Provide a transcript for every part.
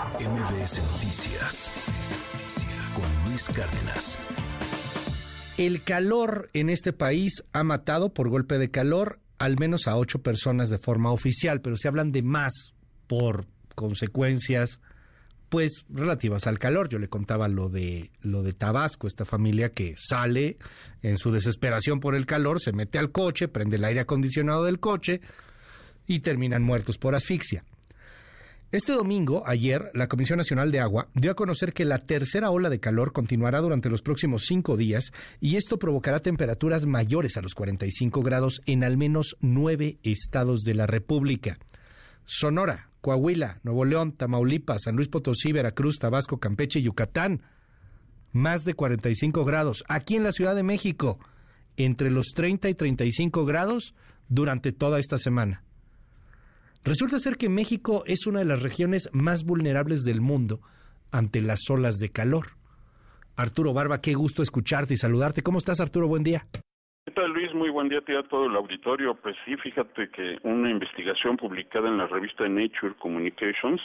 MBS Noticias con Luis Cárdenas. El calor en este país ha matado por golpe de calor al menos a ocho personas de forma oficial, pero se hablan de más por consecuencias pues relativas al calor. Yo le contaba lo de lo de Tabasco, esta familia que sale en su desesperación por el calor, se mete al coche, prende el aire acondicionado del coche y terminan muertos por asfixia. Este domingo, ayer, la Comisión Nacional de Agua dio a conocer que la tercera ola de calor continuará durante los próximos cinco días y esto provocará temperaturas mayores a los 45 grados en al menos nueve estados de la República. Sonora, Coahuila, Nuevo León, Tamaulipas, San Luis Potosí, Veracruz, Tabasco, Campeche y Yucatán. Más de 45 grados. Aquí en la Ciudad de México, entre los 30 y 35 grados durante toda esta semana. Resulta ser que México es una de las regiones más vulnerables del mundo ante las olas de calor. Arturo Barba, qué gusto escucharte y saludarte. ¿Cómo estás, Arturo? Buen día. ¿Qué tal, Luis? Muy buen día a todo el auditorio. Pues sí, fíjate que una investigación publicada en la revista Nature Communications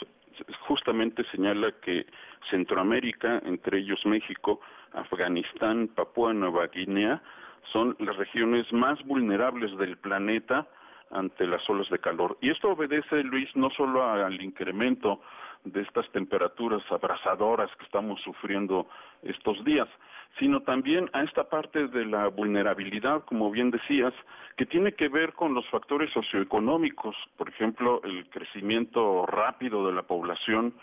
justamente señala que Centroamérica, entre ellos México, Afganistán, Papúa Nueva Guinea, son las regiones más vulnerables del planeta ante las olas de calor. Y esto obedece, Luis, no solo al incremento de estas temperaturas abrasadoras que estamos sufriendo estos días, sino también a esta parte de la vulnerabilidad, como bien decías, que tiene que ver con los factores socioeconómicos, por ejemplo, el crecimiento rápido de la población,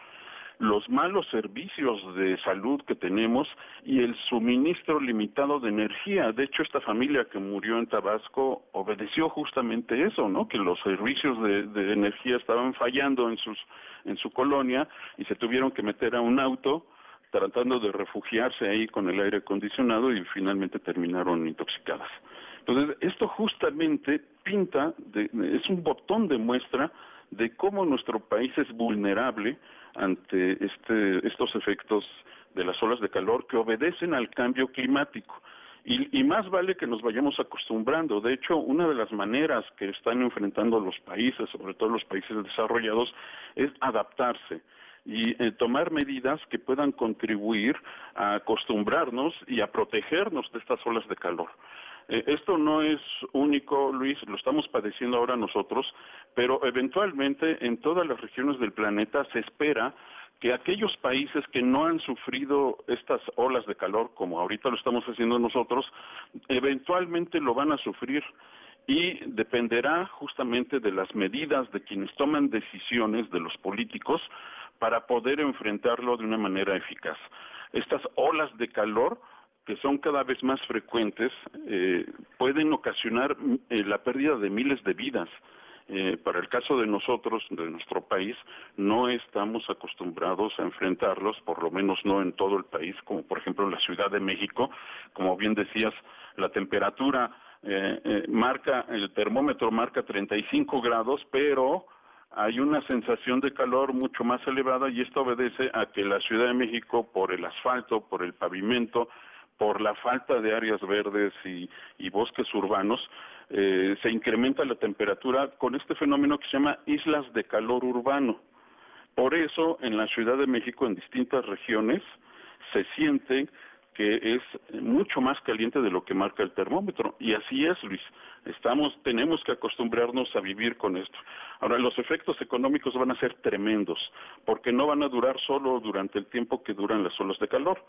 los malos servicios de salud que tenemos y el suministro limitado de energía. De hecho, esta familia que murió en Tabasco obedeció justamente eso, ¿no? Que los servicios de, energía estaban fallando en sus en su colonia y se tuvieron que meter a un auto tratando de refugiarse ahí con el aire acondicionado y finalmente terminaron intoxicadas. Entonces, esto justamente pinta, es un botón de muestra de cómo nuestro país es vulnerable ante este, estos efectos de las olas de calor que obedecen al cambio climático. Y, y, más vale que nos vayamos acostumbrando. De hecho, una de las maneras que están enfrentando los países, sobre todo los países desarrollados, es adaptarse y eh, tomar medidas que puedan contribuir a acostumbrarnos y a protegernos de estas olas de calor. Eh, esto no es único, Luis, lo estamos padeciendo ahora nosotros, pero eventualmente en todas las regiones del planeta se espera que aquellos países que no han sufrido estas olas de calor, como ahorita lo estamos haciendo nosotros, eventualmente lo van a sufrir y dependerá justamente de las medidas de quienes toman decisiones, de los políticos, para poder enfrentarlo de una manera eficaz. Estas olas de calor que son cada vez más frecuentes, eh, pueden ocasionar eh, la pérdida de miles de vidas. Eh, para el caso de nosotros, de nuestro país, no estamos acostumbrados a enfrentarlos, por lo menos no en todo el país, como por ejemplo en la Ciudad de México. Como bien decías, la temperatura marca, el termómetro marca 35 grados, pero hay una sensación de calor mucho más elevada y esto obedece a que la Ciudad de México, por el asfalto, por el pavimento, por la falta de áreas verdes y, bosques urbanos, eh, se incrementa la temperatura con este fenómeno que se llama islas de calor urbano. Por eso, en la Ciudad de México, en distintas regiones, se siente que es mucho más caliente de lo que marca el termómetro. Y así es, Luis. Estamos, tenemos que acostumbrarnos a vivir con esto. Ahora, los efectos económicos van a ser tremendos, porque no van a durar solo durante el tiempo que duran las olas de calor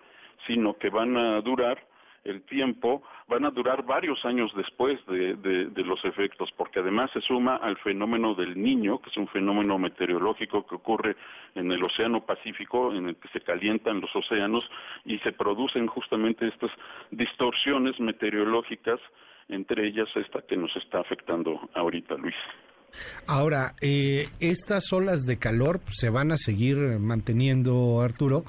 sino que van a durar el tiempo, van a durar varios años después de, los efectos, porque además se suma al fenómeno del niño, que es un fenómeno meteorológico que ocurre en el Océano Pacífico, en el que se calientan los océanos y se producen justamente estas distorsiones meteorológicas, entre ellas esta que nos está afectando ahorita, Luis. Ahora, eh, estas olas de calor se van a seguir manteniendo, Arturo,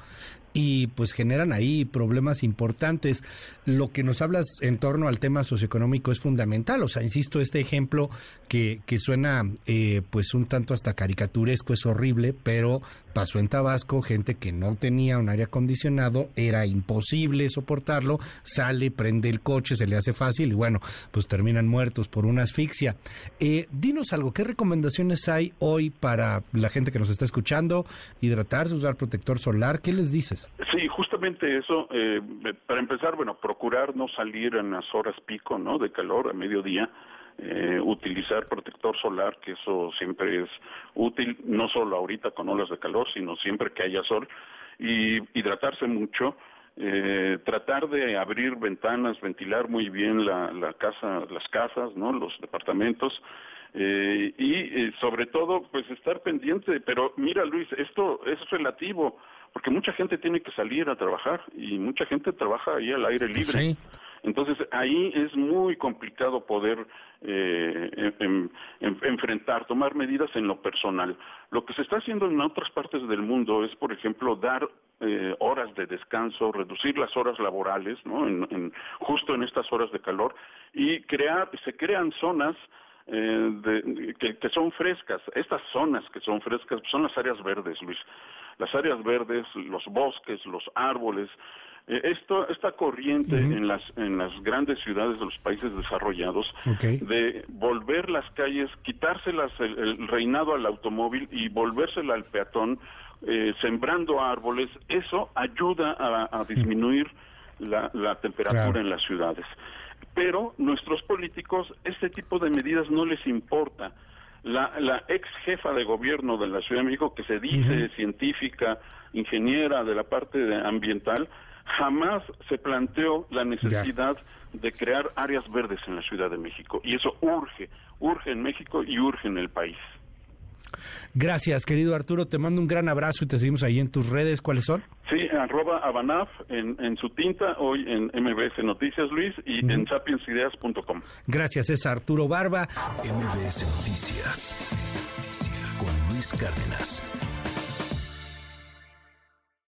y pues generan ahí problemas importantes. Lo que nos hablas en torno al tema socioeconómico es fundamental. O sea, insisto, este ejemplo que, que suena eh, pues un tanto hasta caricaturesco es horrible, pero pasó en Tabasco, gente que no tenía un aire acondicionado, era imposible soportarlo, sale, prende el coche, se le hace fácil y bueno, pues terminan muertos por una asfixia. Eh, dinos algo, ¿qué recomendaciones hay hoy para la gente que nos está escuchando? Hidratarse, usar protector solar, ¿qué les dices? Sí, justamente eso. Eh, para empezar, bueno, procurar no salir en las horas pico, ¿no? De calor a mediodía eh, utilizar protector solar, que eso siempre es útil, no solo ahorita con olas de calor, sino siempre que haya sol, y hidratarse mucho, eh, tratar de abrir ventanas, ventilar muy bien la, la casa, las casas, ¿no? los departamentos, eh, y eh, sobre todo, pues estar pendiente. Pero mira, Luis, esto es relativo, porque mucha gente tiene que salir a trabajar y mucha gente trabaja ahí al aire libre. Sí. Entonces ahí es muy complicado poder eh, enfrentar, tomar medidas en lo personal. Lo que se está haciendo en otras partes del mundo es, por ejemplo, dar eh, horas de descanso, reducir las horas laborales, ¿no? En, justo en estas horas de calor y crear, se crean zonas eh, que, que, son frescas. Estas zonas que son frescas son las áreas verdes, Luis. Las áreas verdes, los bosques, los árboles, eh, esto, esta corriente en, las, en las grandes ciudades de los países desarrollados de volver las calles, quitárselas el, reinado al automóvil y volvérsela al peatón, eh, sembrando árboles, eso ayuda a, disminuir la, temperatura en las ciudades. Pero nuestros políticos, este tipo de medidas no les importa. La, la, ex jefa de gobierno de la Ciudad de México, que se dice científica, ingeniera de la parte ambiental, jamás se planteó la necesidad de crear áreas verdes en la Ciudad de México. Y eso urge, urge en México y urge en el país. Gracias, querido Arturo. Te mando un gran abrazo y te seguimos ahí en tus redes. ¿Cuáles son? Sí, arroba Abanaf en, su tinta, hoy en MBS Noticias, Luis, y en sapiensideas.com. Gracias, es Arturo Barba. MBS Noticias con Luis Cárdenas.